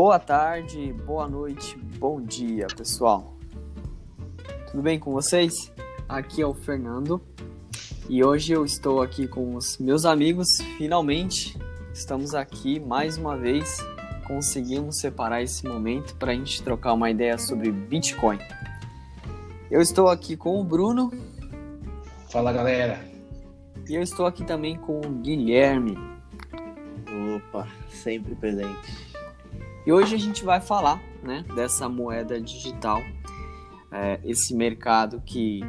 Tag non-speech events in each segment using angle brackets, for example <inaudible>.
Boa tarde, boa noite, bom dia, pessoal. Tudo bem com vocês? Aqui é o Fernando e hoje eu estou aqui com os meus amigos. Finalmente, estamos aqui mais uma vez. Conseguimos separar esse momento para a gente trocar uma ideia sobre Bitcoin. Eu estou aqui com o Bruno. Fala galera. E eu estou aqui também com o Guilherme. Opa, sempre presente. E hoje a gente vai falar né, dessa moeda digital, é, esse mercado que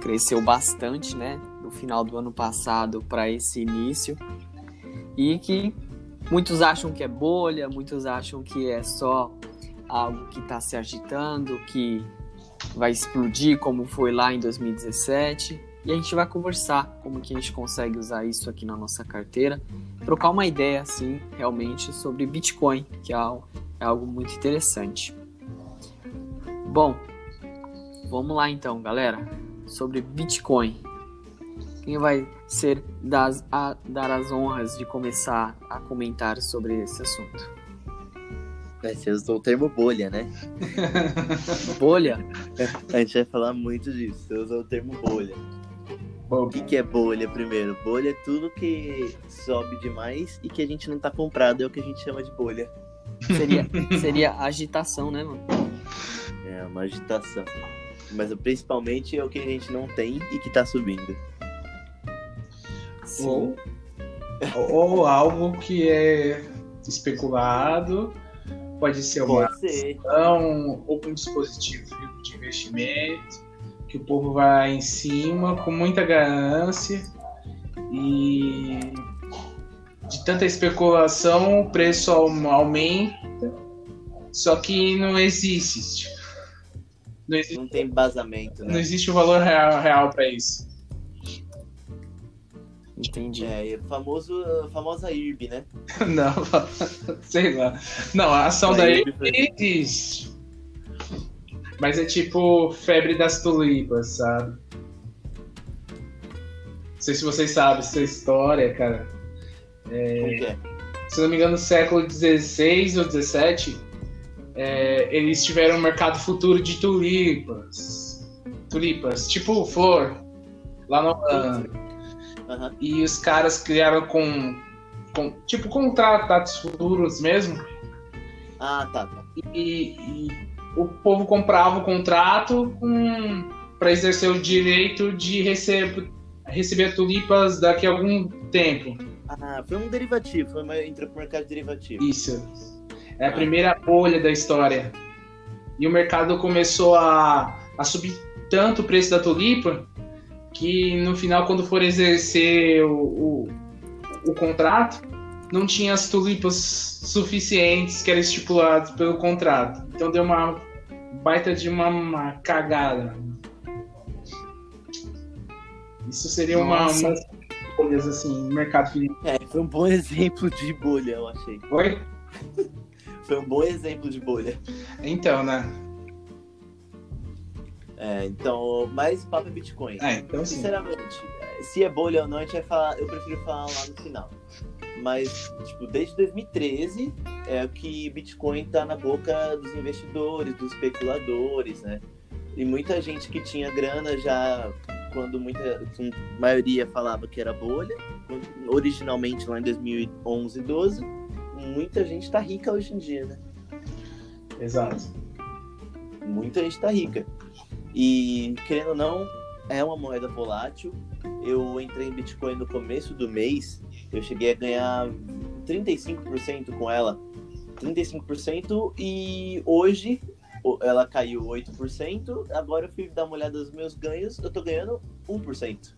cresceu bastante né, no final do ano passado para esse início e que muitos acham que é bolha, muitos acham que é só algo que está se agitando, que vai explodir como foi lá em 2017 e a gente vai conversar como que a gente consegue usar isso aqui na nossa carteira, trocar uma ideia assim realmente sobre Bitcoin, que é algo, é algo muito interessante. Bom, vamos lá então, galera, sobre Bitcoin. Quem vai ser das, a, dar as honras de começar a comentar sobre esse assunto? Você usou o termo bolha, né? <laughs> bolha? A gente vai falar muito disso. Você usou o termo bolha. O que, que é bolha primeiro? Bolha é tudo que sobe demais e que a gente não tá comprado, é o que a gente chama de bolha. Seria, seria agitação, né, mano? É, uma agitação. Mas principalmente é o que a gente não tem e que tá subindo. Ou, ou algo que é especulado, pode ser uma Pode ser. ação ou um dispositivo de investimento, que o povo vai em cima com muita ganância e de tanta especulação o preço au- aumenta, só que não existe. Não existe, Não tem embasamento, não né? existe o valor real, real para isso. Entendi. É, a famoso, a famosa IRB, né? <laughs> Não, <laughs> sei lá. Não, a ação Vai, da ele IRB existe. Mas é tipo febre das tulipas, sabe? Não sei se vocês sabem essa história, cara. Como que é? Se não me engano, no século XVI ou XVII, é, eles tiveram um mercado futuro de tulipas. Tulipas, tipo flor, lá na Holanda. E os caras criaram com, com tipo contratos futuros mesmo. Ah, tá, tá. E, e o povo comprava o contrato para exercer o direito de receber, receber tulipas daqui a algum tempo. Ah, foi um derivativo, foi uma, entrou pro mercado derivativo. Isso. É a primeira bolha da história. E o mercado começou a, a subir tanto o preço da tulipa que no final, quando for exercer o, o, o contrato, não tinha as tulipas suficientes que eram estipuladas pelo contrato. Então deu uma baita de uma, uma cagada. Isso seria uma, umas bolhas assim, mercado financeiro. É, foi um bom <laughs> exemplo de bolha, eu achei. Oi? <laughs> Foi um bom exemplo de bolha. Então, né? É, então, mais papo é Bitcoin. É, então sim. Sinceramente, se é bolha ou não, a gente vai falar. Eu prefiro falar lá no final. Mas, tipo, desde 2013 é o que Bitcoin tá na boca dos investidores, dos especuladores, né? E muita gente que tinha grana já, quando muita maioria falava que era bolha, originalmente lá em 2011, 12, muita gente tá rica hoje em dia, né? Exato. muita gente tá rica. E, querendo ou não, é uma moeda volátil. Eu entrei em Bitcoin no começo do mês, eu cheguei a ganhar 35% com ela. 35% e hoje ela caiu 8%. Agora eu fui dar uma olhada nos meus ganhos, eu tô ganhando 1%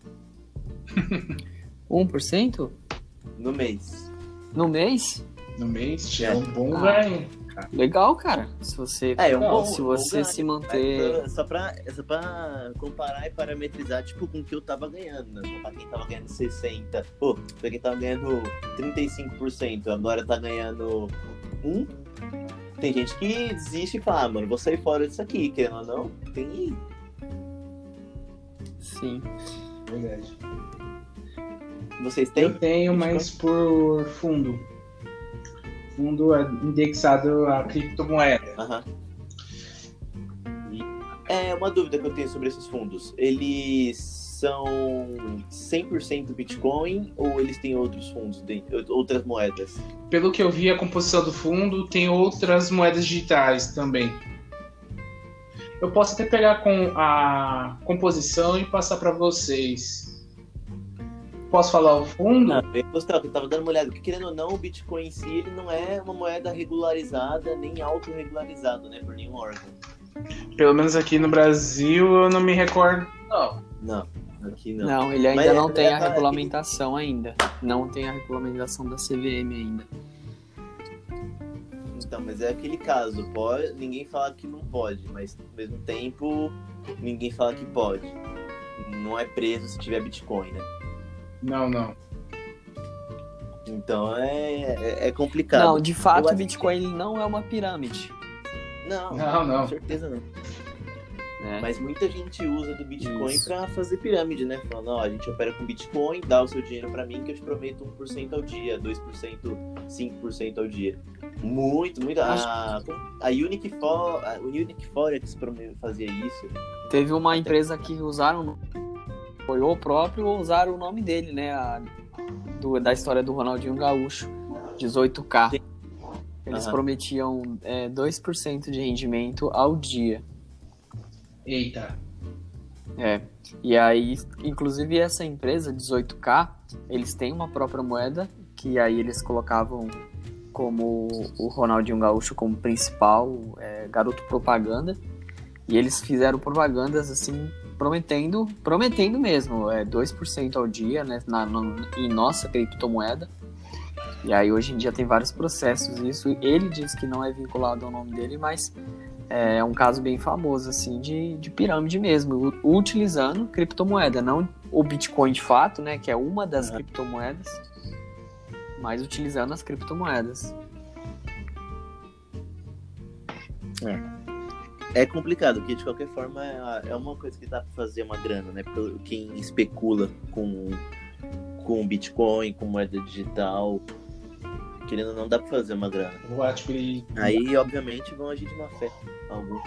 1% <laughs> no mês. no mês? No mês, É. é um bom Ah. ganho. Legal, cara. Se você, É, é um bom, se você ganho, se mas, manter. uh, Só pra, só pra comparar e parametrizar, tipo, com o que eu tava ganhando, né? Pra quem tava ganhando 60%, pô, pra quem tava ganhando 35%, agora tá ganhando 1%, tem gente que desiste e fala, ah, mano, vou sair fora disso aqui, querendo ou não, tem... Sim. Verdade. Vocês têm? Eu tenho, mas por fundo. Fundo é indexado a criptomoeda. Aham. É uma dúvida que eu tenho sobre esses fundos. Eles são 100% Bitcoin ou eles têm outros fundos, de- outras moedas? Pelo que eu vi, a composição do fundo tem outras moedas digitais também. Eu posso até pegar com a composição e passar para vocês. Posso falar o fundo? Não, eu gostava, eu tava dando uma olhada, porque querendo ou não, o Bitcoin em si ele não é uma moeda regularizada nem autorregularizado, né, por nenhum órgão. Pelo menos aqui no Brasil eu não me recordo. Não. Não, aqui não. Não, ele ainda Mas não é- tem a é- regulamentação ainda. Não tem a regulamentação da CVM ainda. Então, mas é aquele caso, pode, ninguém fala que não pode, mas ao mesmo tempo ninguém fala que pode. Não é preso se tiver Bitcoin, né? Não, não. Então é, é, é complicado. Não, de fato, o Bitcoin ele não é uma pirâmide. não, Não, não. com certeza não. Né? Mas muita gente usa do Bitcoin pra fazer pirâmide, né? Falando, ó, a gente opera com Bitcoin, dá o seu dinheiro pra mim que eu te prometo 1% ao dia, 2%, 5% ao dia. Muito, muito. A, a Unique For, a Unique Forex fazia isso. Teve uma empresa que usaram, foi o próprio ou usaram o nome dele, né? a- do- da história do Ronaldinho Gaúcho, 18K. Eles Aham. prometiam é, 2% de rendimento ao dia. Eita. É. E aí, inclusive essa empresa, 18K, eles têm uma própria moeda, que aí eles colocavam como o Ronaldinho Gaúcho como principal é, garoto propaganda. E eles fizeram propagandas assim, prometendo, prometendo mesmo, é 2% ao dia, né, na, no- em nossa criptomoeda. E aí hoje em dia tem vários processos, isso ele diz que não é vinculado ao nome dele, mas é um caso bem famoso, assim, de, de pirâmide mesmo, utilizando criptomoeda, não o Bitcoin de fato, né, que é uma das Uhum. criptomoedas, mas utilizando as criptomoedas. É complicado, porque de qualquer forma é, é uma coisa que dá pra fazer uma grana, né? Quem especula com, com Bitcoin, com moeda digital, querendo ou não, dá pra fazer uma grana. Eu acho que ele. Aí, obviamente, vão agir de má fé, alguns.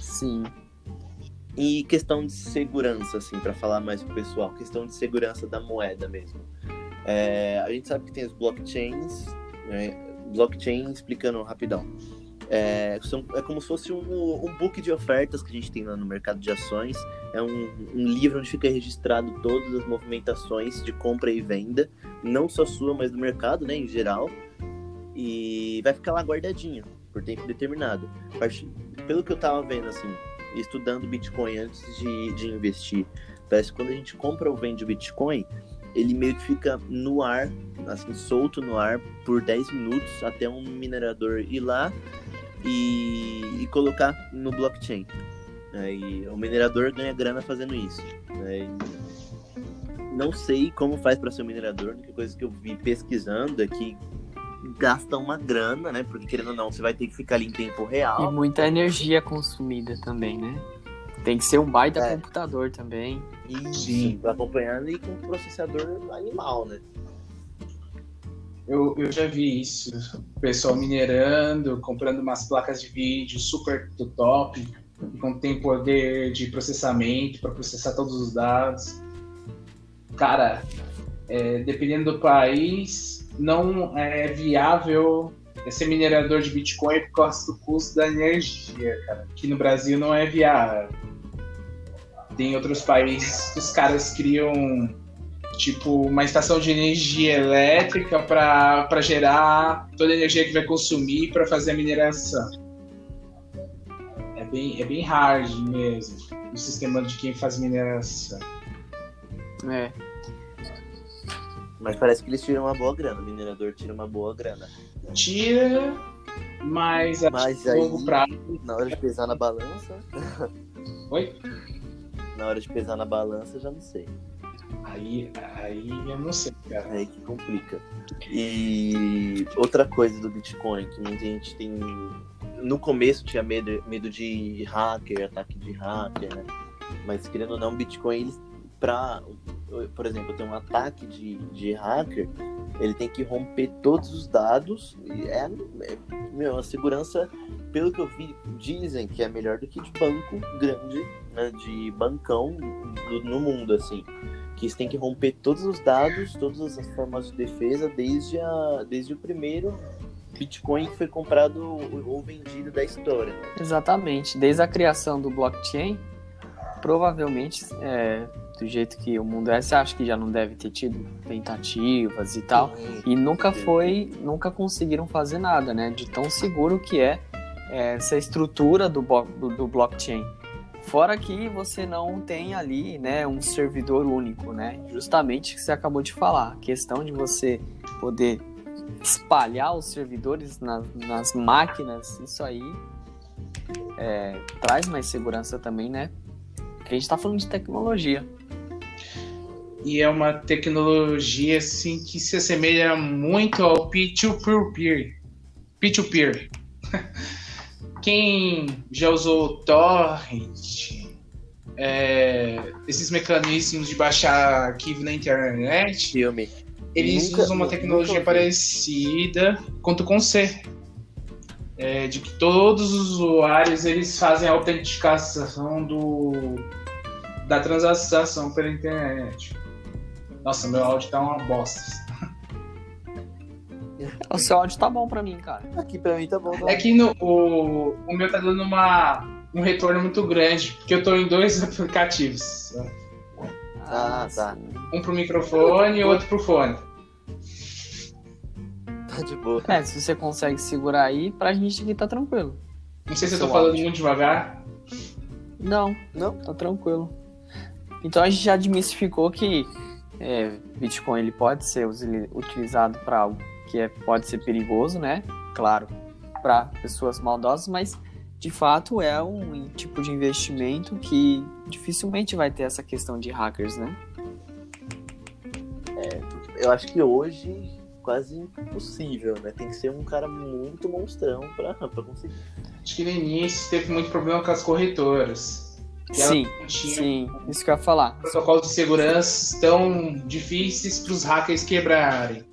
Sim. E questão de segurança, assim, para falar mais pro pessoal, questão de segurança da moeda mesmo. É, a gente sabe que tem os blockchains, né? blockchain explicando rapidão. É, são- é como se fosse um, um book de ofertas que a gente tem lá no mercado de ações. É um, um livro onde fica registrado todas as movimentações de compra e venda, não só sua, mas do mercado, né, em geral. E vai ficar lá guardadinho por tempo determinado. Pelo que eu tava vendo, assim, estudando Bitcoin antes de, de investir. Parece que quando a gente compra ou vende o Bitcoin, ele meio que fica no ar, assim, solto no ar por 10 minutos até um minerador ir lá e, e colocar no blockchain. Aí o minerador ganha grana fazendo isso. né? E Não sei como faz para ser um minerador, a única coisa que eu vi pesquisando é que gasta uma grana, né? Porque querendo ou não, você vai ter que ficar ali em tempo E real. muita energia consumida também, né? Tem que ser um baita É. computador também. Isso, Sim. acompanhando e com um processador animal, né? Eu, eu já vi isso. O pessoal minerando, comprando umas placas de vídeo super do top, que contém poder de processamento para processar todos os dados. Cara, é, dependendo do país, não é viável ser minerador de Bitcoin por causa do custo da energia, cara. Aqui no Brasil não é viável. Tem outros países que os caras criam tipo uma estação de energia elétrica para gerar toda a energia que vai consumir para fazer a mineração. É bem, é bem hard mesmo o sistema de quem faz mineração. É. Mas parece que eles tiram uma boa grana, o minerador tira uma boa grana. Tira, mas a Mas longo aí- prazo. Na hora de pesar na balança, Oi? na hora de pesar na balança, eu já não sei. Aí, aí eu não sei, cara. É aí que complica. E outra coisa do Bitcoin, que muita gente tem. No começo tinha medo, medo de hacker, ataque de hacker, né? Mas querendo ou não, o Bitcoin, ele, por exemplo, ter um ataque de, de hacker, ele tem que romper todos os dados. E é, é meu, a segurança, pelo que eu vi, dizem que é melhor do que de banco grande, né, de bancão do, no mundo, assim. Que você tem que romper todos os dados, todas as formas de defesa, desde, a, desde o primeiro Bitcoin que foi comprado ou vendido da história. Exatamente. Desde a criação do blockchain, provavelmente, é, do jeito que o mundo é, você acha que já não deve ter tido tentativas e tal. Sim. E nunca foi, nunca conseguiram fazer nada, né? De tão seguro que é, é essa estrutura do, do blockchain. Fora que você não tem ali, né, um servidor único, né? Justamente o que você acabou de falar, a questão de você poder espalhar os servidores na, nas máquinas, isso aí é, traz mais segurança também, né? Porque a gente está falando de tecnologia. E é uma tecnologia assim que se assemelha muito ao P2Peer. P2Peer. <laughs> Quem já usou torrent, é, esses mecanismos de baixar arquivo na internet, filme eles nunca, usam uma tecnologia parecida quanto com C. É, de que todos os usuários eles fazem a autenticação do, da transação pela internet. Nossa, meu áudio tá uma bosta. <laughs> O seu áudio tá bom pra mim, cara. Aqui pra mim tá bom. Tá? É que no, o, o meu tá dando uma, um retorno muito grande, porque eu tô em dois <laughs> aplicativos. Ah, tá. Um pro microfone e outro pro fone. Tá de boa. É, se você consegue segurar aí, pra gente aqui tá tranquilo. Não sei se eu tô falando áudio. muito devagar. Não, não, tá tranquilo. Então a gente já desmistificou que é, Bitcoin ele pode ser utilizado para algo que é, pode ser perigoso, né? Claro, para pessoas maldosas, mas de fato é um tipo de investimento que dificilmente vai ter essa questão de hackers, né? É, eu acho que hoje quase impossível, né? Tem que ser um cara muito monstrão pra, pra conseguir. Acho que no início teve muito problema com as corretoras. Sim, sim, isso que eu ia falar. Protocolos de segurança tão difíceis para os hackers quebrarem.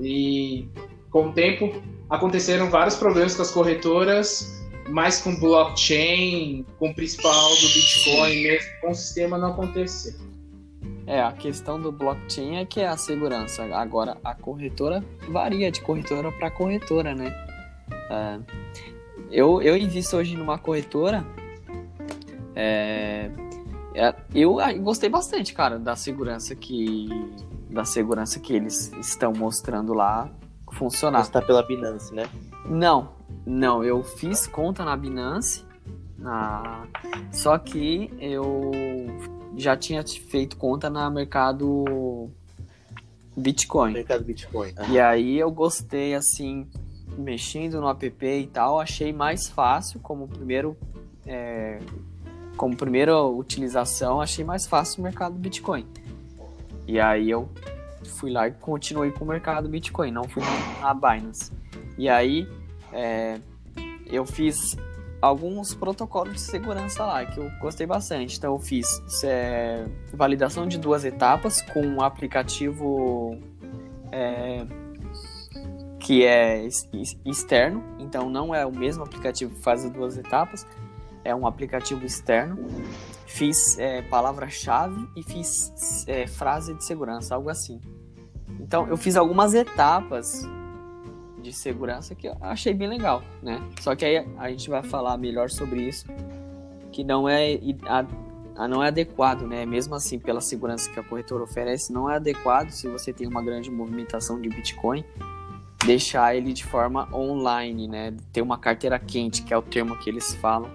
E com o tempo aconteceram vários problemas com as corretoras mais com blockchain, com o principal do Bitcoin mesmo, com o sistema não acontecer. É, a questão do blockchain é que é a segurança. Agora, a corretora varia de corretora para corretora, né? É, eu, eu invisto hoje numa corretora. É, é, eu gostei bastante, cara, da segurança que da segurança que eles estão mostrando lá funcionar. Você está pela Binance, né? Não, não, eu fiz conta na Binance, na... só que eu já tinha feito conta na mercado Bitcoin. Mercado Bitcoin. E aí eu gostei assim, mexendo no app e tal, achei mais fácil como primeiro é, como primeira utilização, achei mais fácil o mercado Bitcoin. E aí eu fui lá e continuei com o mercado Bitcoin, não fui na Binance. E aí é, eu fiz alguns protocolos de segurança lá que eu gostei bastante. Então eu fiz é, validação de duas etapas com um aplicativo é, que é externo, então não é o mesmo aplicativo que faz as duas etapas, é um aplicativo externo. Fiz é, palavra-chave e fiz é, frase de segurança, algo assim. Então eu fiz algumas etapas de segurança que eu achei bem legal, né? Só que aí a gente vai falar melhor sobre isso, que não é a, não é adequado, né? Mesmo assim, pela segurança que a corretora oferece, não é adequado se você tem uma grande movimentação de Bitcoin, deixar ele de forma online, né? Ter uma carteira quente, que é o termo que eles falam,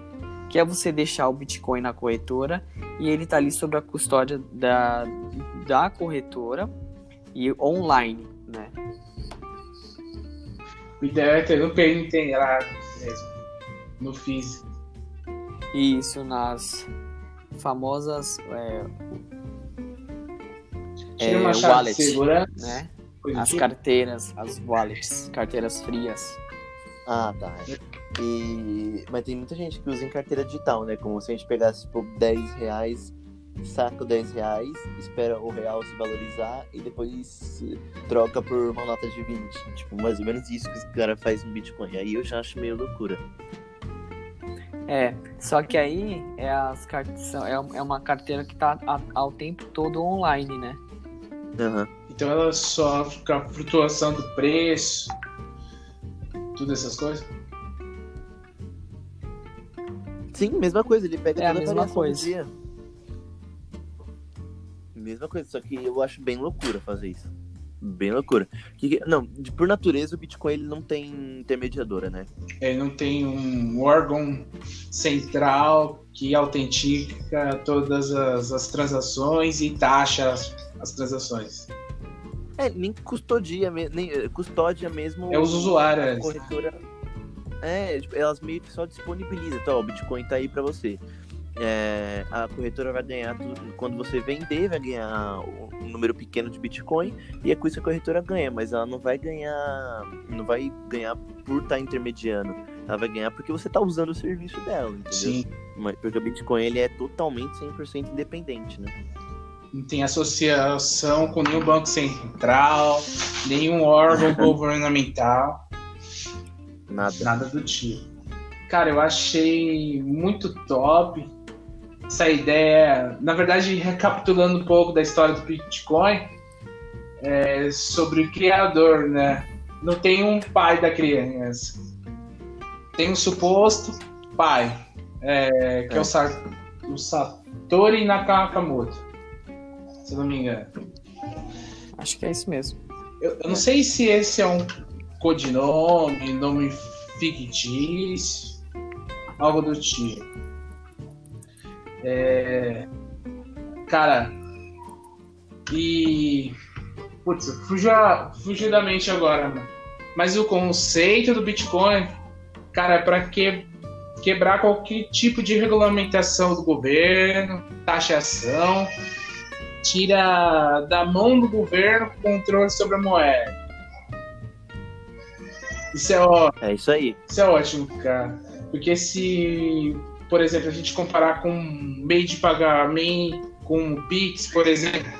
que é você deixar o Bitcoin na corretora e ele tá ali sob a custódia da, da corretora e online, né? O ideal é ter no integrado mesmo, no físico. Isso, nas famosas é, é, uma chave wallet, de segurança, né? As carteiras, as wallets, carteiras frias. Ah, tá. E... Mas tem muita gente que usa em carteira digital, né? Como se a gente pegasse, tipo, 10 reais saca 10 reais, espera o real se valorizar e depois troca por uma nota de 20. Tipo, mais ou menos isso que esse cara faz no Bitcoin. Aí eu já acho meio loucura. É, só que aí é, as cartas, é, é uma carteira que tá a, ao tempo todo online, né? Uhum. Então ela sofre com a flutuação do preço, tudo essas coisas. Sim, mesma coisa, ele pega É a toda mesma variação do coisa. dia. Mesma coisa, só que eu acho bem loucura fazer isso. Bem loucura. Que não, de- por natureza o Bitcoin ele não tem intermediadora, né? Ele não tem um órgão central que autentica todas as, as transações e taxa as, as transações. É, nem custodia, nem eh, custódia mesmo. É os usuários. A corretora. É, tipo, elas meio que só disponibilizam. Então, ó, o Bitcoin tá aí pra você. É, a corretora vai ganhar tudo. Quando você vender, vai ganhar um número pequeno de Bitcoin. E é com isso que a corretora ganha, mas ela não vai ganhar. Não vai ganhar por estar intermediando. Ela vai ganhar porque você tá usando o serviço dela, entendeu? Sim. Mas- Porque o Bitcoin ele é totalmente 100% independente, né? Não tem associação com nenhum banco central, nenhum órgão <laughs> governamental, Nada. nada do tipo. Cara, eu achei muito top essa ideia. Na verdade, recapitulando um pouco da história do Bitcoin, é, sobre o criador, né? Não tem um pai da criança. Tem um suposto pai, é, que é, É. o, Sa- o Satoshi Nakamoto, se eu não me engano. Acho que é isso mesmo. Eu, eu não sei se esse é um codinome, nome fictício, algo do tipo. É, Cara, e. Putz, fugiu, a- fugiu da mente agora, mano. Mas o conceito do Bitcoin, cara, é pra que, quebrar qualquer tipo de regulamentação do governo, taxação, tira da mão do governo o controle sobre a moeda. Isso é, ó, É isso aí. isso é ótimo, cara. Porque se, por exemplo, a gente comparar com meio de pagamento, com o Pix, por exemplo,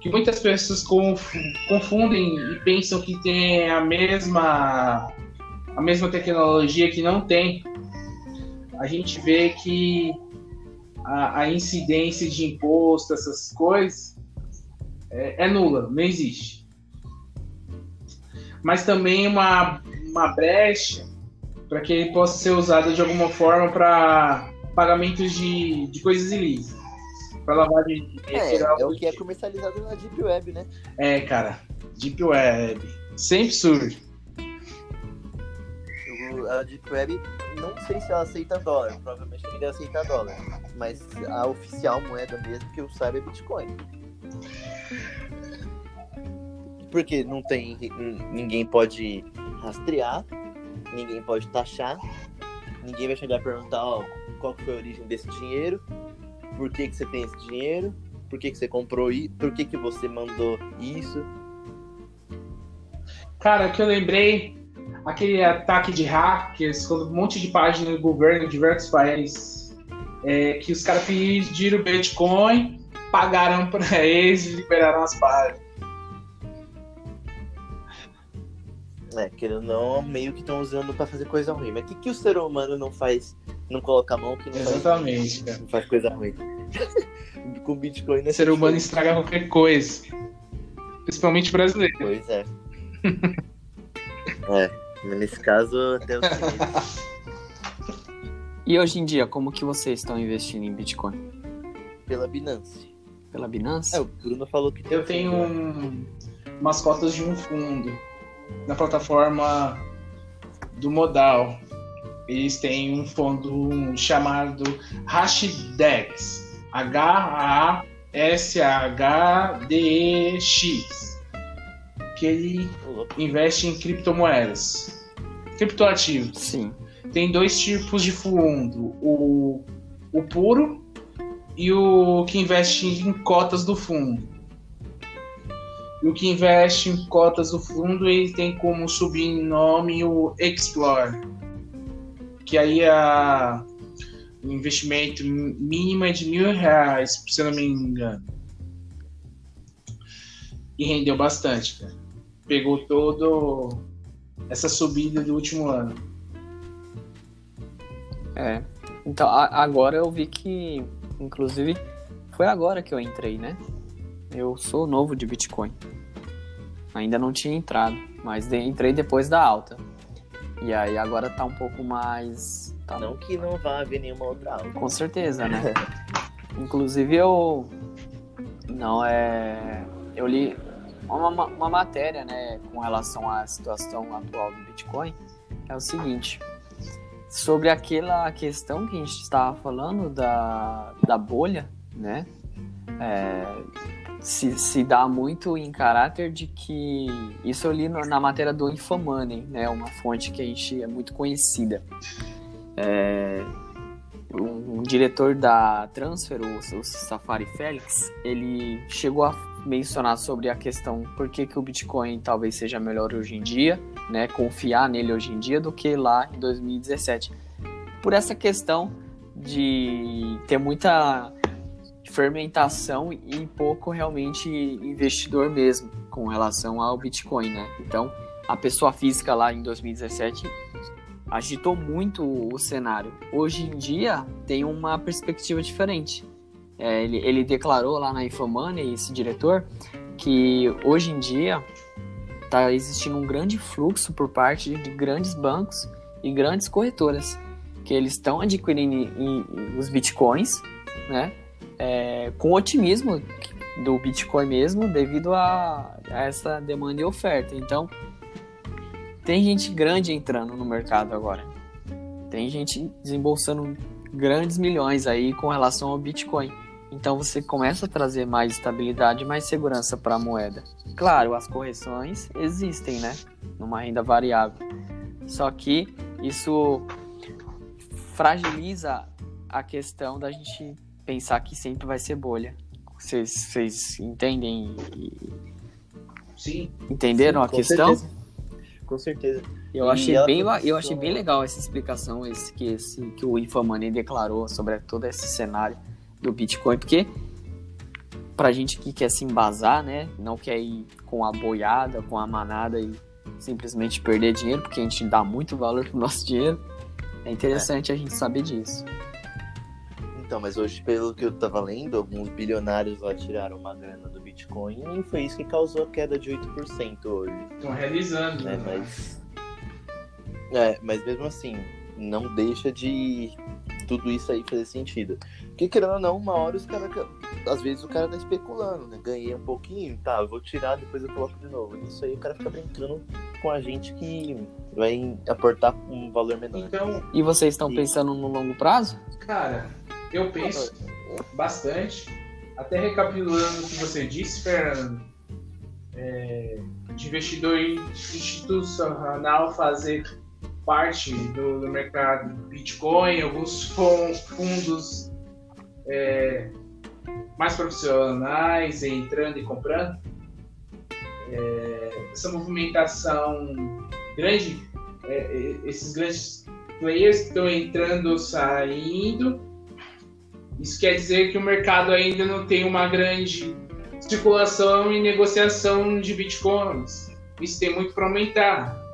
que muitas pessoas conf- confundem e pensam que tem a mesma a mesma tecnologia que não tem. A gente vê que a, a incidência de imposto, essas coisas, é, é nula, não existe. Mas também uma, uma brecha para que ele possa ser usado de alguma forma para pagamentos de, de coisas ilícitas. Para lavagem de dinheiro. É, é o que é tipo. comercializado na Deep Web, né? É, cara. Deep Web. Sempre surge. A Deep Web, não sei se ela aceita dólar, provavelmente ele deve aceitar dólar. Mas a oficial moeda mesmo que eu saiba é Bitcoin. Porque não tem. Ninguém pode rastrear, ninguém pode taxar, ninguém vai chegar e perguntar ó, qual que foi a origem desse dinheiro, por que, que você tem esse dinheiro, por que, que você comprou isso, por que, que você mandou isso. Cara, que eu lembrei aquele ataque de hackers, um monte de página do governo de diversos países, é, que os caras pediram Bitcoin, pagaram para eles e liberaram as páginas. É, querendo ou não, meio que estão usando pra fazer coisa ruim. Mas o que, que o ser humano não faz, não coloca a mão que não faz, Exatamente, cara. não faz coisa ruim? <laughs> Com Bitcoin, né? O ser humano estraga qualquer coisa. Principalmente brasileiro. Pois é. é, nesse caso, até o seguinte, E hoje em dia, como que vocês estão investindo em Bitcoin? pela Binance. Pela Binance? É, o Bruno falou que tem Eu tenho um, umas cotas de um fundo na plataforma do Modal. Eles têm um fundo chamado Hashdex. H-A-S-H-D-E-X. Que ele investe em criptomoedas. Criptoativos. Sim. Tem dois tipos de fundo: o, o puro e o que investe em cotas do fundo. E o que investe em cotas do fundo ele tem como sobrenome o Explore. Que aí a, investimento mínimo é de mil reais, se eu não me engano. E rendeu bastante, cara. Pegou todo essa subida do último ano. É. Então, agora eu vi que, inclusive, foi agora que eu entrei, né? Eu sou novo de Bitcoin. Ainda não tinha entrado, mas entrei depois da alta. E aí agora tá um pouco mais. Tá... Não que não vá haver nenhuma outra alta. Com certeza, né? <laughs> Inclusive eu. Não é. Eu li uma, uma matéria, né, com relação à situação atual do Bitcoin. É o seguinte sobre aquela questão que a gente estava falando da, da bolha, né? É, se, se dá muito em caráter de que isso eu li na matéria do Infomoney, né? Uma fonte que a gente é muito conhecida. É, um, um, diretor da Transfer, o, o Safari Félix, ele chegou a mencionar sobre a questão por que, que o Bitcoin talvez seja melhor hoje em dia, né, confiar nele hoje em dia do que lá em 2017. Por essa questão de ter muita fermentação e pouco realmente investidor mesmo com relação ao Bitcoin, né? Então, a pessoa física lá em 2017 agitou muito o cenário. Hoje em dia tem uma perspectiva diferente. É, ele, ele declarou lá na Infomoney, esse diretor, que hoje em dia está existindo um grande fluxo por parte de grandes bancos e grandes corretoras, que eles estão adquirindo os bitcoins, né, é, com otimismo do Bitcoin mesmo, devido a, a, essa demanda e oferta. Então, tem gente grande entrando no mercado agora. Tem gente desembolsando grandes milhões aí com relação ao Bitcoin. Então você começa a trazer mais estabilidade mais segurança para a moeda. Claro, as correções existem, né? Numa renda variável. Só que isso fragiliza a questão da gente pensar que sempre vai ser bolha. Vocês entendem? Sim. Entenderam Sim, a questão? Certeza. Com certeza. Eu achei, bem, eu achei bem legal essa explicação esse, que, esse, que o Infamani declarou sobre todo esse cenário do Bitcoin, porque pra gente que quer se embasar, né, não quer ir com a boiada, com a manada e simplesmente perder dinheiro, porque a gente dá muito valor pro nosso <laughs> dinheiro, é interessante é. a gente saber disso. Então, mas hoje, pelo que eu tava lendo, alguns bilionários lá tiraram uma grana do Bitcoin e foi isso que causou a queda de 8% hoje. Estão realizando, né? Mas... É, mas mesmo assim, não deixa de tudo isso aí fazer sentido. Porque querendo ou não, uma hora os caras. Às vezes o cara tá especulando, né? Ganhei um pouquinho, tá, eu vou tirar, depois eu coloco de novo. Isso aí o cara fica brincando com a gente que vai aportar um valor menor. Então, e vocês estão e... pensando no longo prazo? Cara, eu penso bastante. Até recapitulando o que você disse, Fernando, é, de investidor institucional fazer parte do, do mercado Bitcoin, alguns fundos é, mais profissionais entrando e comprando. É, essa movimentação grande, é, esses grandes players que estão entrando saindo, isso quer dizer que o mercado ainda não tem uma grande circulação e negociação de bitcoins. Isso tem muito para aumentar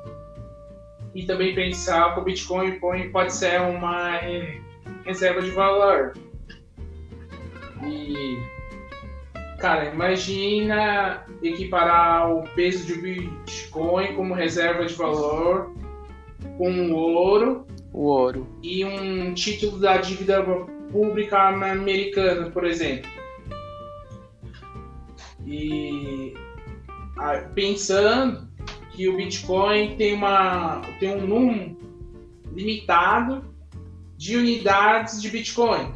e também pensar que o Bitcoin pode ser uma reserva de valor. E, cara, imagina equiparar o peso de Bitcoin como reserva de valor com o ouro. O ouro. E um título da dívida pública americana, por exemplo. E pensando que o Bitcoin tem, uma, tem um número limitado de unidades de Bitcoin,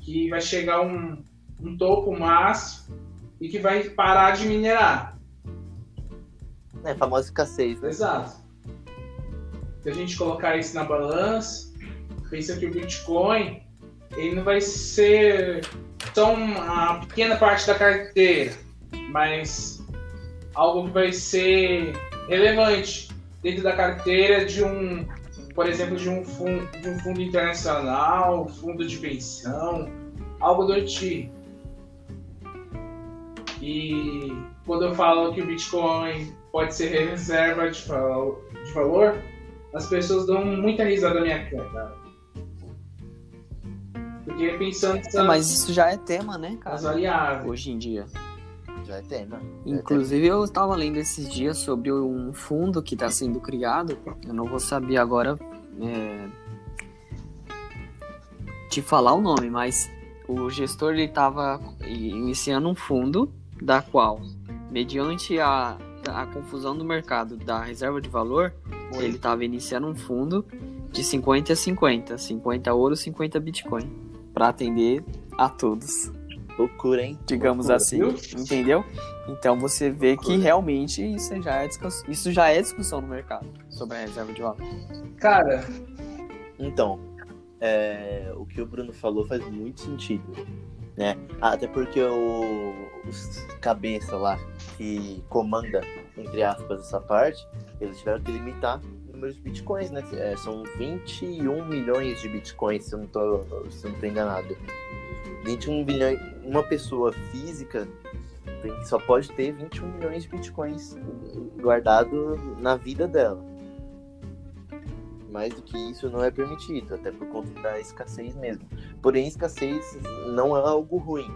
que vai chegar um, um topo máximo e que vai parar de minerar. É, a famosa escassez, né? Exato. Se a gente colocar isso na balança, pensa que o Bitcoin ele não vai ser só uma pequena parte da carteira, mas algo que vai ser relevante dentro da carteira de um por exemplo, de um fundo, de um fundo internacional, fundo de pensão, algo do tipo. E quando eu falo que o Bitcoin pode ser reserva de, de valor, as pessoas dão muita risada na minha cara. Porque pensando é, mas isso já é tema, né, cara? Variáveis. Hoje em dia. Já é tema. Já Inclusive, é tema. eu estava lendo esses dias sobre um fundo que está sendo criado. Eu não vou saber agora é, te falar o nome, mas o gestor ele estava iniciando um fundo da qual, mediante a, a confusão do mercado da reserva de valor, Oi. ele estava iniciando um fundo de 50 a 50, 50 ouro, 50 bitcoin, para atender a todos. Loucura, hein? Digamos Loucura. assim, entendeu? Então você vê Loucura. que realmente isso já, é discussão, isso já é discussão no mercado sobre a reserva de valor. Cara, então, é, o que o Bruno falou faz muito sentido, né? Até porque o, os cabeça lá que comanda, entre aspas, essa parte, eles tiveram que limitar número de bitcoins, né? É, são 21 milhões de bitcoins, se eu não tô, se eu não tô enganado. 21 milhões, uma pessoa física tem, só pode ter 21 milhões de bitcoins guardado na vida dela. Mais do que isso não é permitido, até por conta da escassez mesmo. Porém, escassez não é algo ruim,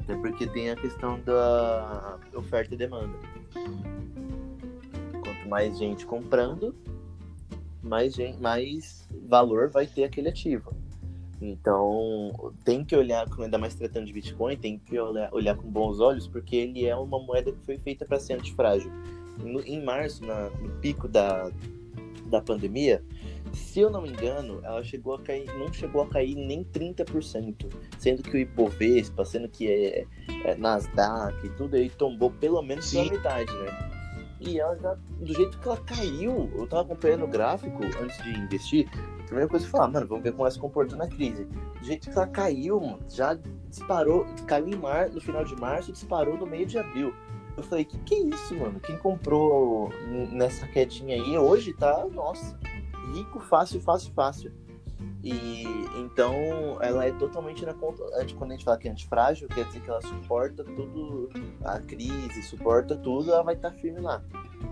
até porque tem a questão da oferta e demanda. Quanto mais gente comprando, mais, gente, mais valor vai ter aquele ativo. Então, tem que olhar, ainda mais tratando de Bitcoin, tem que olhar, olhar com bons olhos, porque ele é uma moeda que foi feita para ser antifrágil. No, em março, na, no pico da, da pandemia, se eu não me engano, ela chegou a cair, não chegou a cair nem 30%, sendo que o Ibovespa, sendo que é, é Nasdaq e tudo aí tombou pelo menos pela metade, né? E ela já, do jeito que ela caiu, eu tava acompanhando o gráfico antes de investir, a primeira coisa que eu falar, mano, vamos ver como ela se comportou na crise. Do jeito que ela caiu, mano, já disparou, caiu em mar, no final de março, disparou no meio de abril. Eu falei, que que é isso, mano? Quem comprou nessa quedinha aí hoje tá, nossa, rico, fácil, fácil, fácil. E então ela é totalmente na conta. Quando a gente fala que é antifrágil, quer dizer que ela suporta tudo, a crise, suporta tudo, ela vai estar tá firme lá.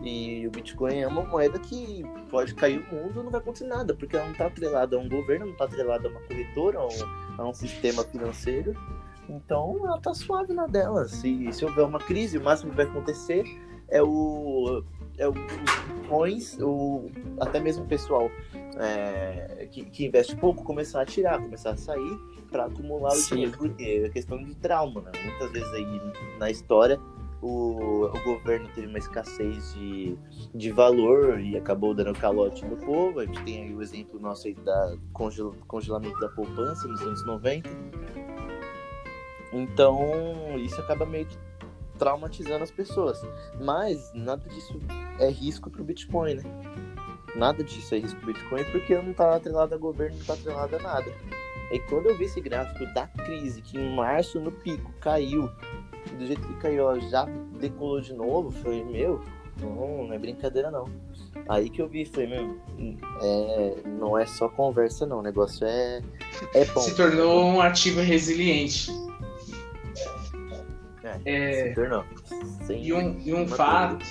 E o Bitcoin é uma moeda que pode cair o mundo não vai acontecer nada, porque ela não está atrelada a um governo, não está atrelada a uma corretora, a um, a um sistema financeiro. Então ela tá suave na dela. Se, se houver uma crise, o máximo que vai acontecer é o. É o, os bitcoins, o, até mesmo o pessoal é, que, que, investe pouco começar a tirar, começar a sair para acumular o dinheiro, porque é questão de trauma, né? Muitas vezes aí na história o, o governo teve uma escassez de, de valor e acabou dando calote no povo. A gente tem aí o exemplo nosso aí da congel, congelamento da poupança nos anos 90 então, isso acaba meio que traumatizando as pessoas. Mas nada disso é risco para o Bitcoin, né? Nada disso é risco Bitcoin porque não está atrelado a governo, não está atrelado a nada. E quando eu vi esse gráfico da crise, que em março no pico caiu, do jeito que caiu, já decolou de novo, foi meu, não, não é brincadeira não. Aí que eu vi, foi meu, é, não é só conversa não, o negócio é, é bom. Se tornou um ativo resiliente. É, se tornou. e um, e um fato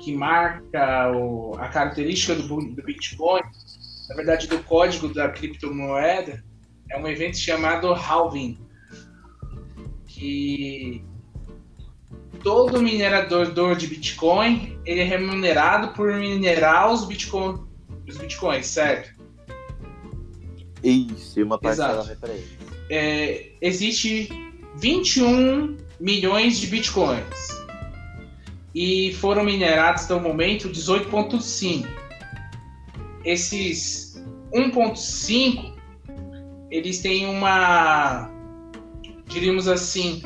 que marca o, a característica do, do Bitcoin, na verdade do código da criptomoeda, é um evento chamado halving, que todo minerador de Bitcoin ele é remunerado por minerar os, Bitcoin, os Bitcoins, certo? Isso, e uma parcela para eles. É, existe 21 milhões de bitcoins. E foram minerados até o momento 18,5. Esses 1,5 eles têm uma, diríamos assim,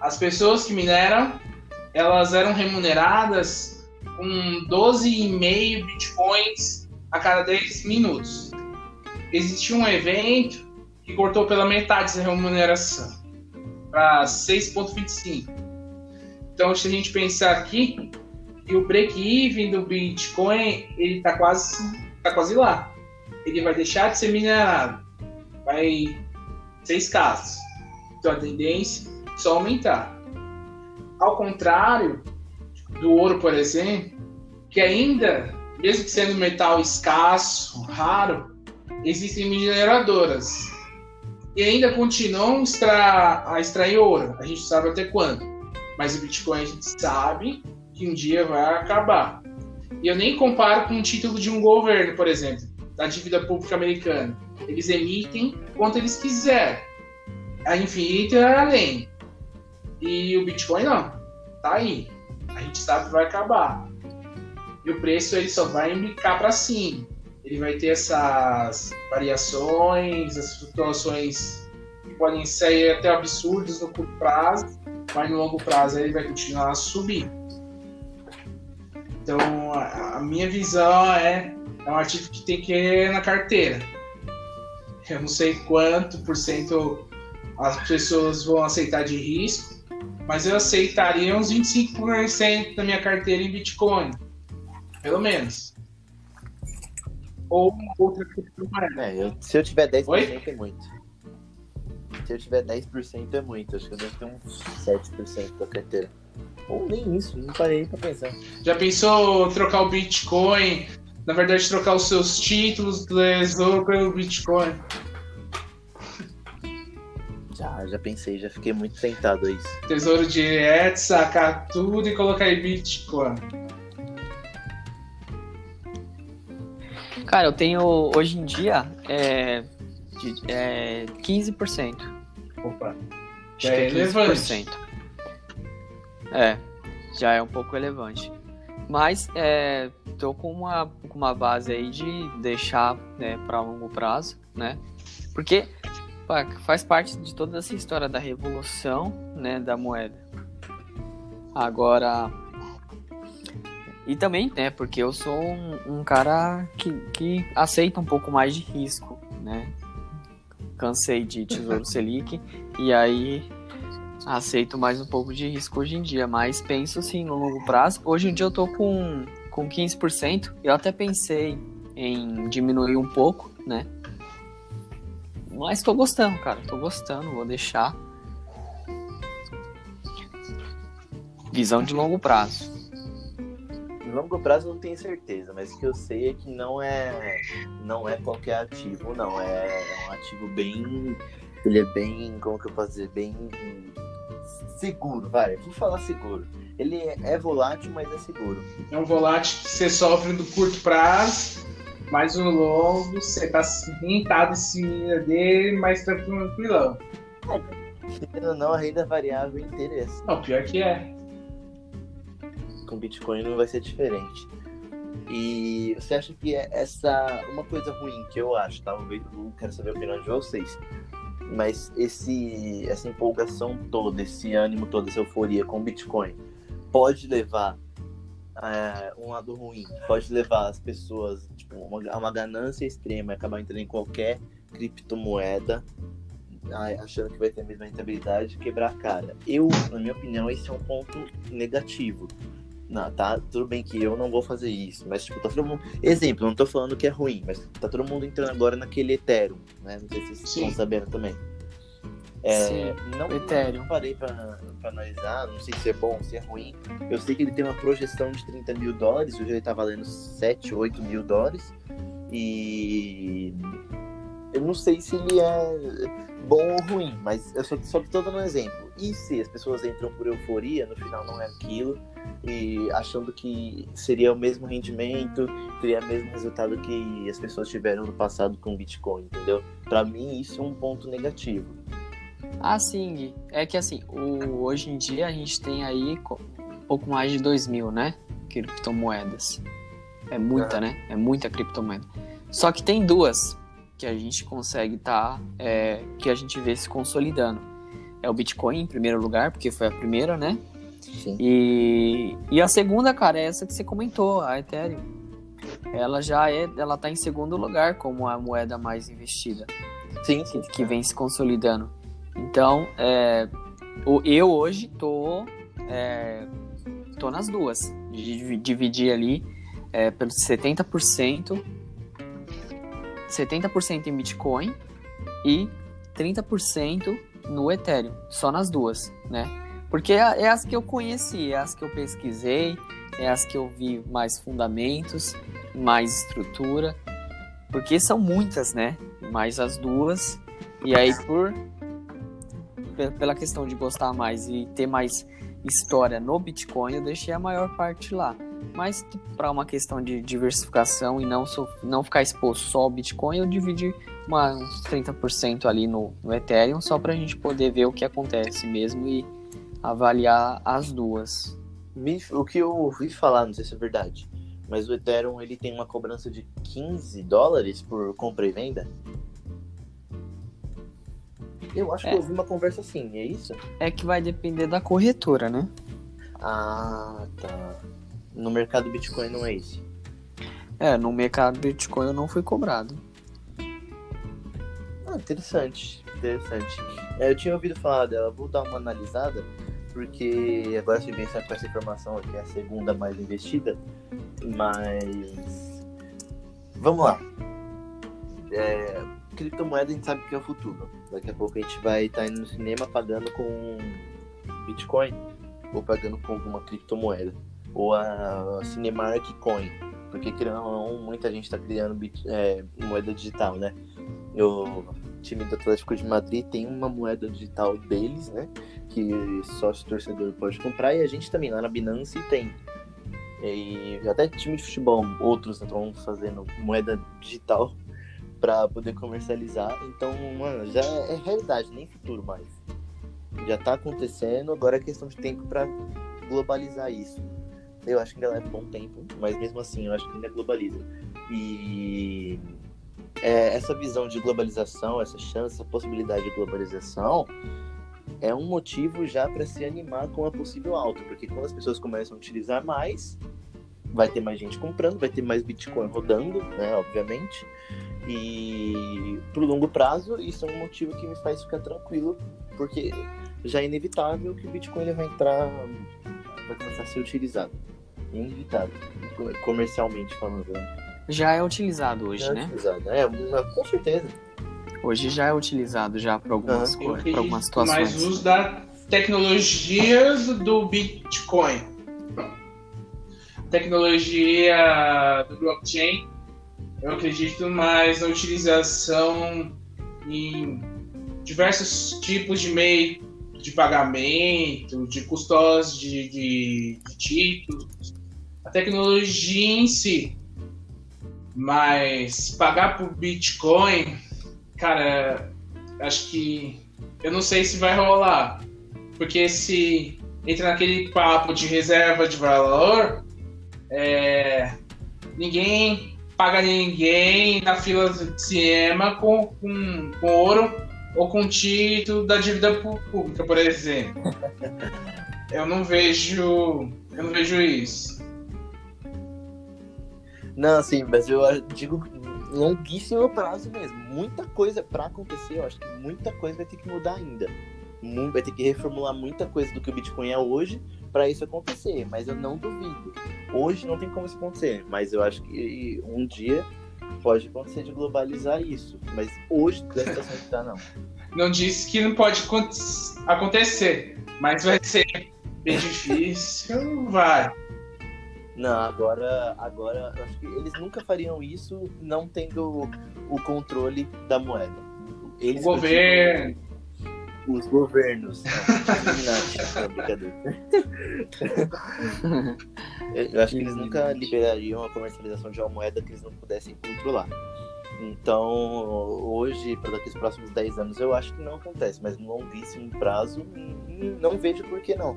as pessoas que mineram elas eram remuneradas com 12,5 bitcoins a cada 10 minutos. Existiu um evento que cortou pela metade essa remuneração para 6,25. Então, se a gente pensar aqui, que o break-even do Bitcoin ele está quase tá quase lá. Ele vai deixar de ser minerado, vai ser escasso. Então a tendência é só aumentar. Ao contrário do ouro, por exemplo, que ainda, mesmo que sendo metal escasso, raro, existem mineradoras e ainda continuam a extrair ouro. A gente sabe até quando. Mas o Bitcoin a gente sabe que um dia vai acabar. E eu nem comparo com o título de um governo, por exemplo, da dívida pública americana. Eles emitem quanto eles quiserem. A infinito é além. E o Bitcoin não. Tá aí. A gente sabe que vai acabar. E o preço ele só vai embicar para cima ele vai ter essas variações, as flutuações que podem ser até absurdas no curto prazo, mas no longo prazo ele vai continuar a subir. Então, a, a minha visão é, é um ativo que tem que ir na carteira. Eu não sei quanto por cento as pessoas vão aceitar de risco, mas eu aceitaria uns 25% da minha carteira em Bitcoin. Pelo menos ou outra criptomoeda. É, eu, se eu tiver 10% Oi? é muito. Se eu tiver 10% é muito. Acho que eu devo ter uns 7% da carteira. Ou nem isso, não parei pra pensar. Já pensou trocar o Bitcoin? Na verdade, trocar os seus títulos do Tesouro pelo Bitcoin? <laughs> Já, já pensei, já fiquei muito tentado a isso. Tesouro direto, sacar tudo e colocar em Bitcoin. Cara, eu tenho hoje em dia é, de, é 15%. Opa. Acho é, é relevante. É, já é um pouco relevante. Mas é, tô com uma, com uma base aí de deixar né, para longo prazo, né? Porque pá, faz parte de toda essa história da revolução né, da moeda. Agora, e também, né, porque eu sou um, um, cara que, que aceita um pouco mais de risco, né? Cansei de Tesouro Selic e aí aceito mais um pouco de risco hoje em dia, mas penso sim no longo prazo. Hoje em dia eu tô com, com 15%, eu até pensei em diminuir um pouco, né? Mas tô gostando, cara, tô gostando, vou deixar. Visão de longo prazo longo prazo não tenho certeza, mas o que eu sei é que não é não é qualquer ativo, não. É, é um ativo bem. Ele é bem. Como que eu posso dizer? Bem seguro, vai. Vou falar seguro. Ele é, é volátil, mas é seguro. É um volátil que você sofre no curto prazo, mas no longo você tá rentado em cima dele, mas tranquilão. É, não, a renda variável interessa. Não, pior que é com Bitcoin não vai ser diferente. E você acha que é essa uma coisa ruim que eu acho, tá? eu quero saber a opinião de vocês. Mas esse essa empolgação toda, esse ânimo todo, essa euforia com Bitcoin pode levar é, um lado ruim, pode levar as pessoas tipo, uma, uma ganância extrema e acabar entrando em qualquer criptomoeda achando que vai ter a mesma rentabilidade quebrar a cara. Eu, na minha opinião, esse é um ponto negativo. Não, tá, tudo bem que eu não vou fazer isso, mas tipo, tá todo mundo. Exemplo, não tô falando que é ruim, mas tá todo mundo entrando agora naquele Ethereum, né? Não sei se vocês estão sabendo também. É, Sim, não, Ethereum. parei pra, pra, analisar, não sei se é bom, se é ruim. Eu sei que ele tem uma projeção de 30 mil dólares, hoje ele tá valendo 7, 8 mil dólares. E eu não sei se ele é bom ou ruim, mas eu só, só tô dando um exemplo. E se as pessoas entram por euforia, no final não é aquilo, e achando que seria o mesmo rendimento, teria o mesmo resultado que as pessoas tiveram no passado com Bitcoin, entendeu? Para mim isso é um ponto negativo. Ah, sim, é que assim, o, hoje em dia a gente tem aí um pouco mais de 2 mil, né? Criptomoedas. É muita, né? É muita criptomoeda. Só que tem duas que a gente consegue tá, é, que a gente vê se consolidando. É o Bitcoin em primeiro lugar, porque foi a primeira, né? Sim. E, e a segunda, cara, é essa que você comentou, a Ethereum. Ela já é, ela tá em segundo lugar como a moeda mais investida. Sim, sim. Que, que vem se consolidando. Então, é, eu hoje tô, é, tô nas duas. Dividir ali é, pelos 70% 70% em Bitcoin e 30% no Ethereum, só nas duas, né? Porque é, é as que eu conheci, é as que eu pesquisei, é as que eu vi mais fundamentos, mais estrutura, porque são muitas, né? Mais as duas. E aí por pela questão de gostar mais e ter mais história no Bitcoin, eu deixei a maior parte lá. Mas para uma questão de diversificação e não, não ficar exposto só ao Bitcoin, eu dividi uns 30% ali no, no Ethereum, só para a gente poder ver o que acontece mesmo e avaliar as duas. O que eu ouvi falar, não sei se é verdade, mas o Ethereum ele tem uma cobrança de 15 dólares por compra e venda? Eu acho é. que eu ouvi uma conversa assim, é isso? É que vai depender da corretora, né? Ah, tá. No mercado Bitcoin não é isso. É, no mercado Bitcoin eu não fui cobrado. Ah, interessante, interessante. É, eu tinha ouvido falar dela, vou dar uma analisada, porque agora se pensar com essa informação aqui é a segunda mais investida, mas vamos lá. É, criptomoeda a gente sabe que é o futuro. Daqui a pouco a gente vai estar tá indo no cinema pagando com Bitcoin ou pagando com alguma criptomoeda. Ou a Cinemark Coin. Porque querendo ou não, muita gente está criando bit, é, moeda digital, né? O time do Atlético de Madrid tem uma moeda digital deles, né? Que sócio torcedor pode comprar e a gente também lá na Binance tem. E até time de futebol, outros estão fazendo moeda digital <laughs> para poder comercializar. Então, mano, já é realidade, nem futuro mais. Já tá acontecendo, agora é questão de tempo para globalizar isso. Eu acho que ainda leva um bom tempo, mas mesmo assim eu acho que ainda globaliza. E é, essa visão de globalização, essa chance, essa possibilidade de globalização é um motivo já para se animar com a possível alta, porque quando as pessoas começam a utilizar mais, vai ter mais gente comprando, vai ter mais Bitcoin rodando, né, obviamente. E pro longo prazo, isso é um motivo que me faz ficar tranquilo, porque já é inevitável que o Bitcoin ele vai entrar, vai começar a ser utilizado. É inevitável, comercialmente falando. Né? Já é utilizado hoje, já é né? Utilizado. É, com certeza. Hoje já é utilizado já para algumas uhum. coisas, para algumas situações. Mais uso da tecnologia do Bitcoin. Tecnologia do blockchain eu acredito mais na utilização em diversos tipos de meio de pagamento, de custódia de, de, de títulos, a tecnologia em si. Mas pagar por Bitcoin, cara, acho que eu não sei se vai rolar. Porque se entra naquele papo de reserva de valor, é, ninguém paga ninguém na fila de cinema com, com, com ouro ou com título da dívida pública, por exemplo. Eu não vejo. Eu não vejo isso. Não, sim, mas eu digo longuíssimo prazo mesmo. Muita coisa para acontecer, eu acho que muita coisa vai ter que mudar ainda. Vai ter que reformular muita coisa do que o Bitcoin é hoje para isso acontecer, mas eu não duvido. Hoje não tem como isso acontecer, mas eu acho que um dia pode acontecer de globalizar isso, mas hoje da situação que tá não. Não disse que não pode acontecer, mas vai ser bem difícil, vai. Não, agora, agora, eu acho que eles nunca fariam isso não tendo o controle da moeda. Eles o governo os governos. Não, brincadeira. <laughs> Eu acho que eles nunca liberariam a comercialização de uma moeda que eles não pudessem controlar. Então, hoje, para daqui os próximos 10 anos, eu acho que não acontece, mas no longuíssimo prazo, não vejo por que não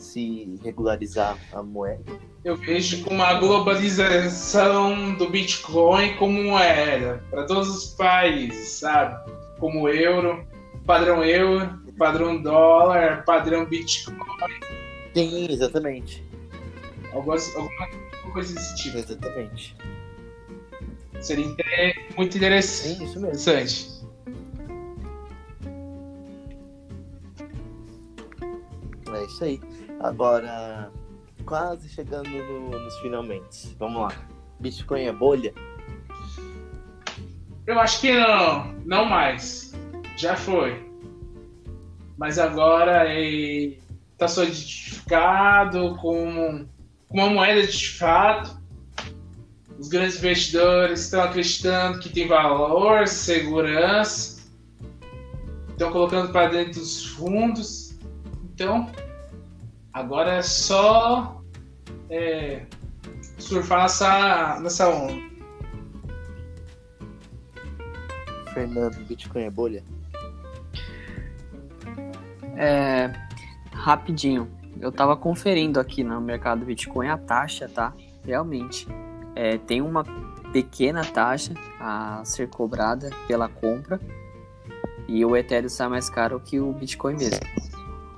se regularizar a moeda. Eu vejo uma globalização do Bitcoin como moeda para todos os países, sabe? Como o euro, padrão euro, padrão dólar, padrão Bitcoin. Sim, exatamente. Algumas, alguma coisa desse tipo. Exatamente. Seria muito interessante. Sim, isso mesmo. É isso aí. Agora, quase chegando no, nos finalmente. Vamos lá. Bitcoin é bolha? Eu acho que não, não mais. Já foi. Mas agora está solidificado com uma moeda de fato. Os grandes investidores estão acreditando que tem valor, segurança, estão colocando para dentro dos fundos. Então, agora é só é, surfar nessa, nessa onda. Fernando, Bitcoin é bolha? É, rapidinho. Eu tava conferindo aqui no mercado Bitcoin a taxa, tá? Realmente. É, tem uma pequena taxa a ser cobrada pela compra. E o Ethereum sai mais caro que o Bitcoin mesmo.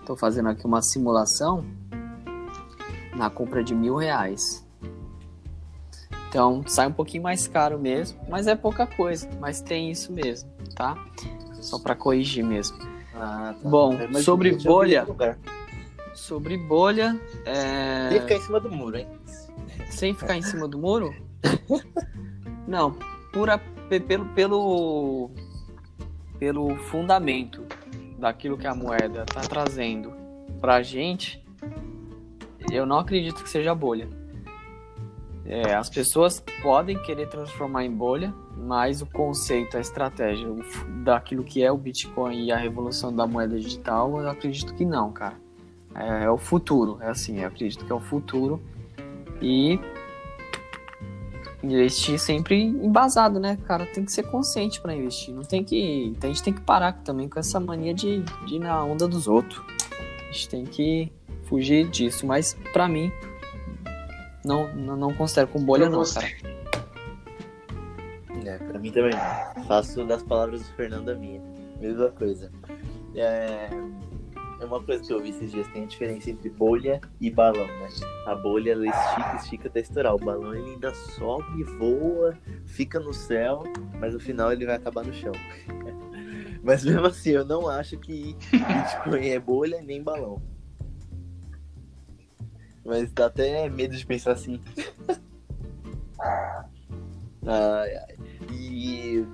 Estou fazendo aqui uma simulação na compra de mil reais. Então sai um pouquinho mais caro mesmo, mas é pouca coisa. Mas tem isso mesmo, tá? Só para corrigir mesmo. Ah, tá. Bom, sobre bolha. Sobre bolha. É... Sem ficar em cima do muro, hein? Sem ficar em cima do muro? Não, pura, pelo, pelo, pelo fundamento daquilo que a moeda está trazendo pra gente, eu não acredito que seja bolha. É, as pessoas podem querer transformar em bolha, mas o conceito, a estratégia daquilo que é o Bitcoin e a revolução da moeda digital, eu acredito que não, cara. É, é o futuro, é assim, eu acredito que é o futuro. E investir sempre embasado, né, cara? Tem que ser consciente para investir. Não tem que. A gente tem que parar também com essa mania de, de ir na onda dos outros. A gente tem que fugir disso. Mas para mim, não, não, não considero com bolha, não, cara. É, pra mim também não. Faço das palavras do Fernando a minha. Mesma coisa. É, é uma coisa que eu vi esses dias, tem a diferença entre bolha e balão, né? A bolha ela estica, estica até estourar. O balão ele ainda sobe, voa, fica no céu, mas no final ele vai acabar no chão. <laughs> mas mesmo assim, eu não acho que Bitcoin é bolha nem balão. Mas dá até medo de pensar assim. <laughs> ai, ai. E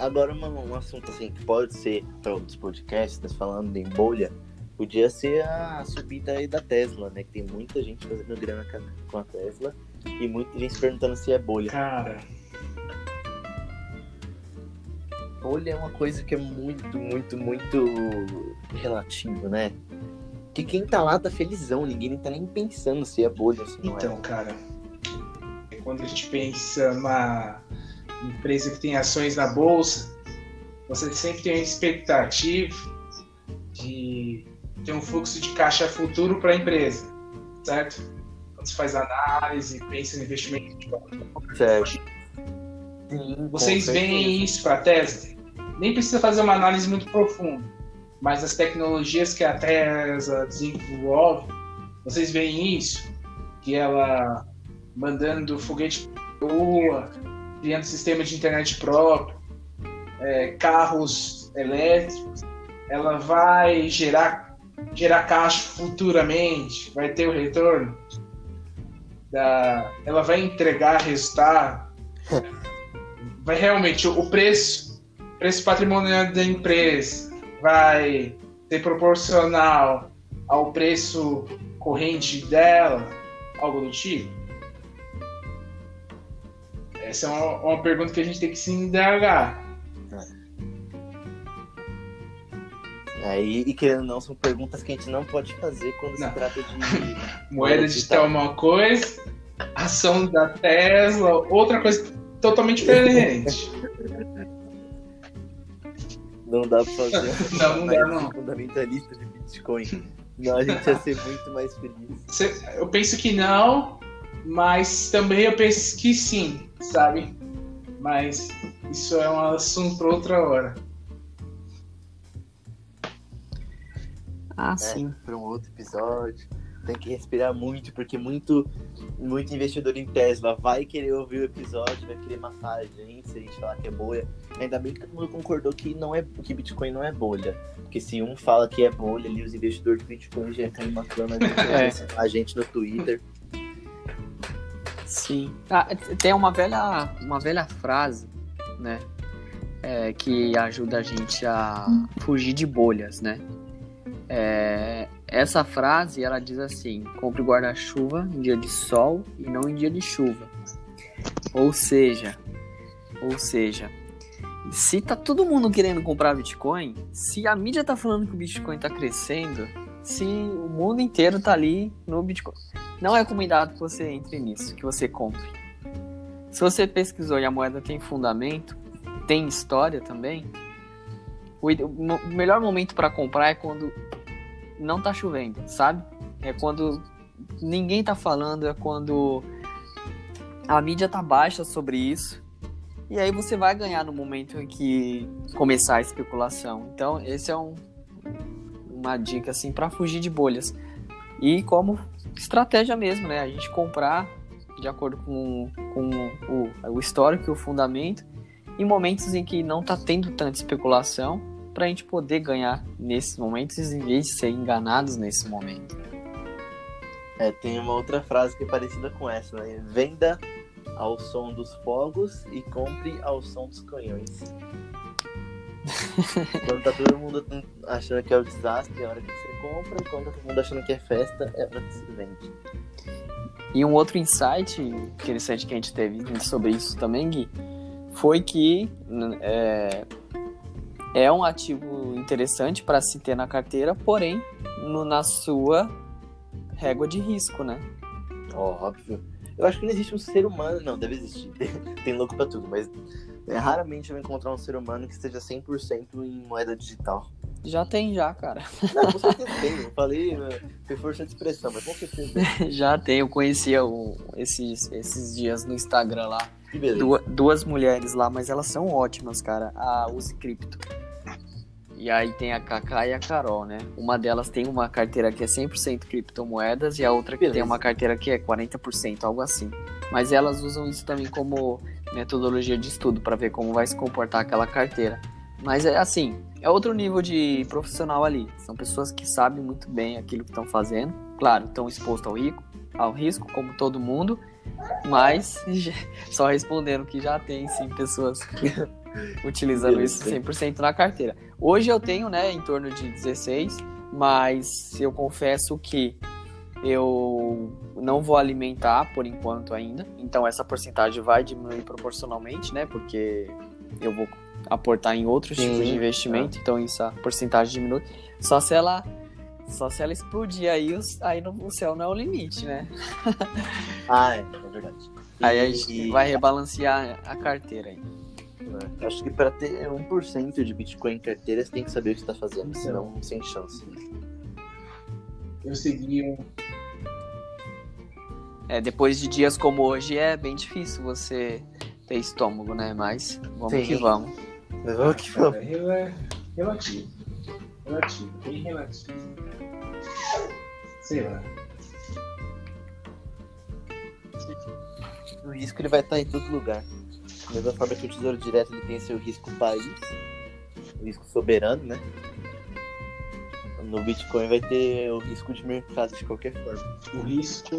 agora um, um assunto assim que pode ser para outros podcasts falando em bolha, podia ser a subida aí da Tesla, né? Que tem muita gente fazendo grana com a Tesla e muita gente se perguntando se é bolha. Cara. Bolha é uma coisa que é muito, muito, muito relativo, né? Que quem tá lá tá felizão, ninguém tá nem pensando se é bolha, se não então, é. cara, quando a gente pensa empresa que tem ações na bolsa, você sempre tem uma expectativa de ter um fluxo de caixa futuro para a empresa, certo? Quando você faz análise, pensa no investimento de certo. Sim, Vocês veem isso para a Tesla? Nem precisa fazer uma análise muito profunda mas as tecnologias que a Tesla desenvolve, vocês veem isso? Que ela mandando foguete para rua, criando sistema de internet próprio, é, carros elétricos, ela vai gerar, gerar caixa futuramente, vai ter o retorno, da, ela vai entregar resultado, <laughs> vai realmente o preço, preço patrimonial da empresa vai ser proporcional ao preço corrente dela, algo do tipo? Essa é uma, uma pergunta que a gente tem que se indagar. Aí, e querendo ou não, são perguntas que a gente não pode fazer quando não. se trata de. <laughs> Moeda digital é uma coisa, ação da Tesla, outra coisa totalmente diferente. <laughs> Não dá pra fazer <laughs> não, não dá, não. fundamentalista de Bitcoin. Não, a gente ia ser muito mais feliz. Eu penso que não, mas também eu penso que sim, sabe? Mas isso é um assunto para outra hora. Ah, é, sim. Para um outro episódio tem que respirar muito, porque muito, muito investidor em Tesla vai querer ouvir o episódio, vai querer matar a gente se a gente falar que é bolha. Ainda bem que todo mundo concordou que, não é, que Bitcoin não é bolha. Porque se um fala que é bolha, ali os investidores de Bitcoin já estão matando a gente, é. a gente no Twitter. Sim. Ah, tem uma velha, uma velha frase né? É, que ajuda a gente a fugir de bolhas, né? É, essa frase ela diz assim: compre guarda-chuva em dia de sol e não em dia de chuva. Ou seja, ou seja, se tá todo mundo querendo comprar Bitcoin, se a mídia tá falando que o Bitcoin tá crescendo, se o mundo inteiro tá ali no Bitcoin, não é recomendado que você entre nisso, que você compre. Se você pesquisou e a moeda tem fundamento, tem história também, o, o melhor momento para comprar é quando não tá chovendo, sabe? É quando ninguém tá falando, é quando a mídia tá baixa sobre isso. E aí você vai ganhar no momento em que começar a especulação. Então, esse é um, uma dica assim para fugir de bolhas. E como estratégia mesmo, né? A gente comprar de acordo com, com o, o histórico e o fundamento em momentos em que não tá tendo tanta especulação para a gente poder ganhar nesses momentos em vez de ser enganados nesse momento. É, tem uma outra frase que é parecida com essa, né? Venda ao som dos fogos e compre ao som dos canhões. <laughs> quando tá todo mundo achando que é o desastre, é a hora que você compra, e quando tá todo mundo achando que é festa, é a hora que você vende. E um outro insight interessante que a gente teve sobre isso também, Gui, foi que é, é um ativo interessante para se ter na carteira, porém, no, na sua régua de risco, né? Óbvio. Eu acho que não existe um ser humano, não, deve existir. <laughs> Tem louco pra tudo, mas é, raramente eu vou encontrar um ser humano que esteja 100% em moeda digital. Já tem, já, cara. Não, com certeza tem. Eu falei, né, foi força de expressão, mas com certeza <laughs> já tem, eu conhecia o, esses, esses dias no Instagram lá. Que beleza. Duas, duas mulheres lá, mas elas são ótimas, cara. A Use Cripto. E aí tem a Kaká e a Carol, né? Uma delas tem uma carteira que é 100% criptomoedas e a outra que Beleza. tem uma carteira que é 40%, algo assim. Mas elas usam isso também como metodologia de estudo para ver como vai se comportar aquela carteira. Mas é assim, é outro nível de profissional ali. São pessoas que sabem muito bem aquilo que estão fazendo. Claro, estão expostos ao risco, ao risco, como todo mundo. Mas <laughs> só respondendo que já tem sim pessoas utilizando isso 100% na carteira. Hoje eu tenho, né, em torno de 16, mas eu confesso que eu não vou alimentar por enquanto ainda. Então essa porcentagem vai diminuir proporcionalmente, né? Porque eu vou aportar em outros Sim, tipos de investimento, então isso a porcentagem diminui. Só se ela só se ela explodir aí, aí no, o céu não é o limite, né? ah, é, é verdade. Aí a gente vai rebalancear a carteira aí. É, acho que para ter 1% de Bitcoin em carteira, você tem que saber o que está fazendo, então, senão sem chance. Eu segui um. É, depois de dias como hoje é bem difícil você ter estômago, né? Mas vamos Sim. que vamos. Vamos que vamos. É relativo. Relativo, bem relativo. Sei lá. O risco ele vai estar em todo lugar. Da mesma forma que o Tesouro Direto ele tem seu risco país, o risco soberano, né? No Bitcoin vai ter o risco de mercado de qualquer forma. O risco.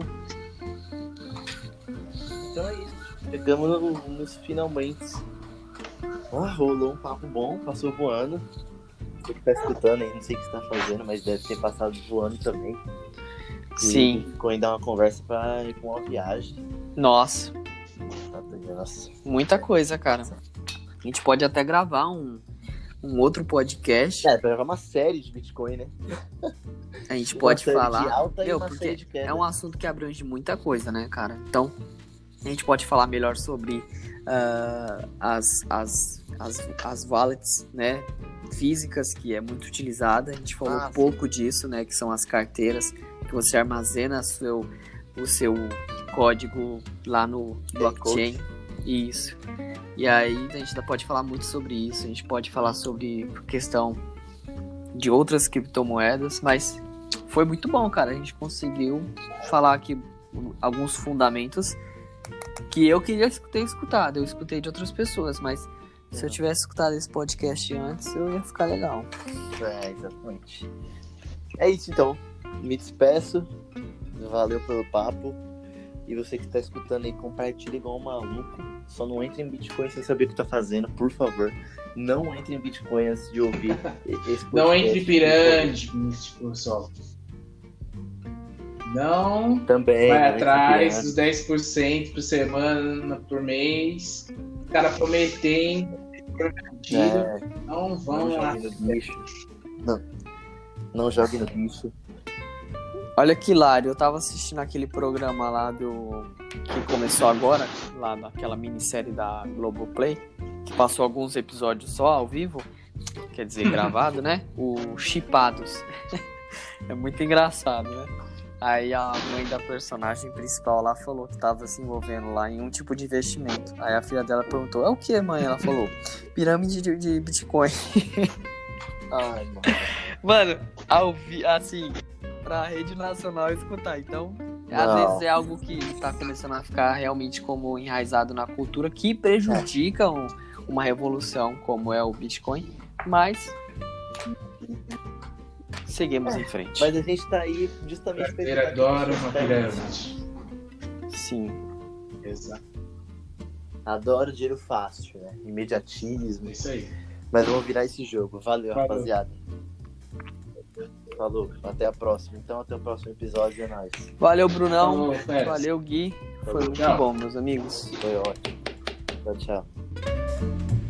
Então é isso. Chegamos no, nos finalmente. Ah, rolou um papo bom, passou voando. Você que tá escutando aí, não sei o que você tá fazendo, mas deve ter passado voando também. Sim. ficou ainda uma conversa pra ir com uma viagem. Nossa. Nossa. Muita coisa, cara. A gente pode até gravar um, um outro podcast. É, pra gravar uma série de Bitcoin, né? A gente pode falar. Meu, porque é um assunto que abrange muita coisa, né, cara? Então, a gente pode falar melhor sobre uh, as, as, as, as wallets, né? Físicas, que é muito utilizada. A gente falou ah, um pouco disso, né? Que são as carteiras que você armazena seu, o seu código lá no blockchain. Isso. E aí a gente ainda pode falar muito sobre isso. A gente pode falar sobre questão de outras criptomoedas, mas foi muito bom, cara. A gente conseguiu falar aqui alguns fundamentos que eu queria ter escutado. Eu escutei de outras pessoas, mas se eu tivesse escutado esse podcast antes, eu ia ficar legal. É, exatamente. É isso então. Me despeço. Valeu pelo papo. E você que tá escutando aí, compartilha igual um maluco. Só não entre em Bitcoin sem saber o que tá fazendo, por favor. Não entre em Bitcoin antes de ouvir <laughs> esse podcast. Não entre pirâmide, pessoal. Não Também. vai não atrás dos 10% por semana, por mês. O cara prometendo, prometido. É, Não vão não lá. Não. Não jogue no lixo. Olha que hilário, eu tava assistindo aquele programa lá do. que começou agora, lá naquela minissérie da Globoplay, que passou alguns episódios só ao vivo, quer dizer, <laughs> gravado, né? O Chipados. <laughs> é muito engraçado, né? Aí a mãe da personagem principal lá falou que tava se envolvendo lá em um tipo de investimento. Aí a filha dela perguntou: É o que, mãe? Ela falou: Pirâmide de, de Bitcoin. <laughs> Ai, mano. Mano, ao vi, assim, pra rede nacional escutar. Então, às Não. vezes é algo que tá começando a ficar realmente como enraizado na cultura, que prejudica um- uma revolução como é o Bitcoin, mas seguimos em frente. Mas a gente tá aí justamente adora pessoas uma pirâmide. Sim. Exato. Adoro dinheiro fácil, né? Imediatismo. É isso aí. Mas vamos virar esse jogo. Valeu, Falou. rapaziada. Falou. Até a próxima. Então, até o próximo episódio. É nóis. Valeu, Brunão. Falou. Valeu, Gui. Foi muito Tchau. bom, meus amigos. Foi ótimo. Tchau, tchau.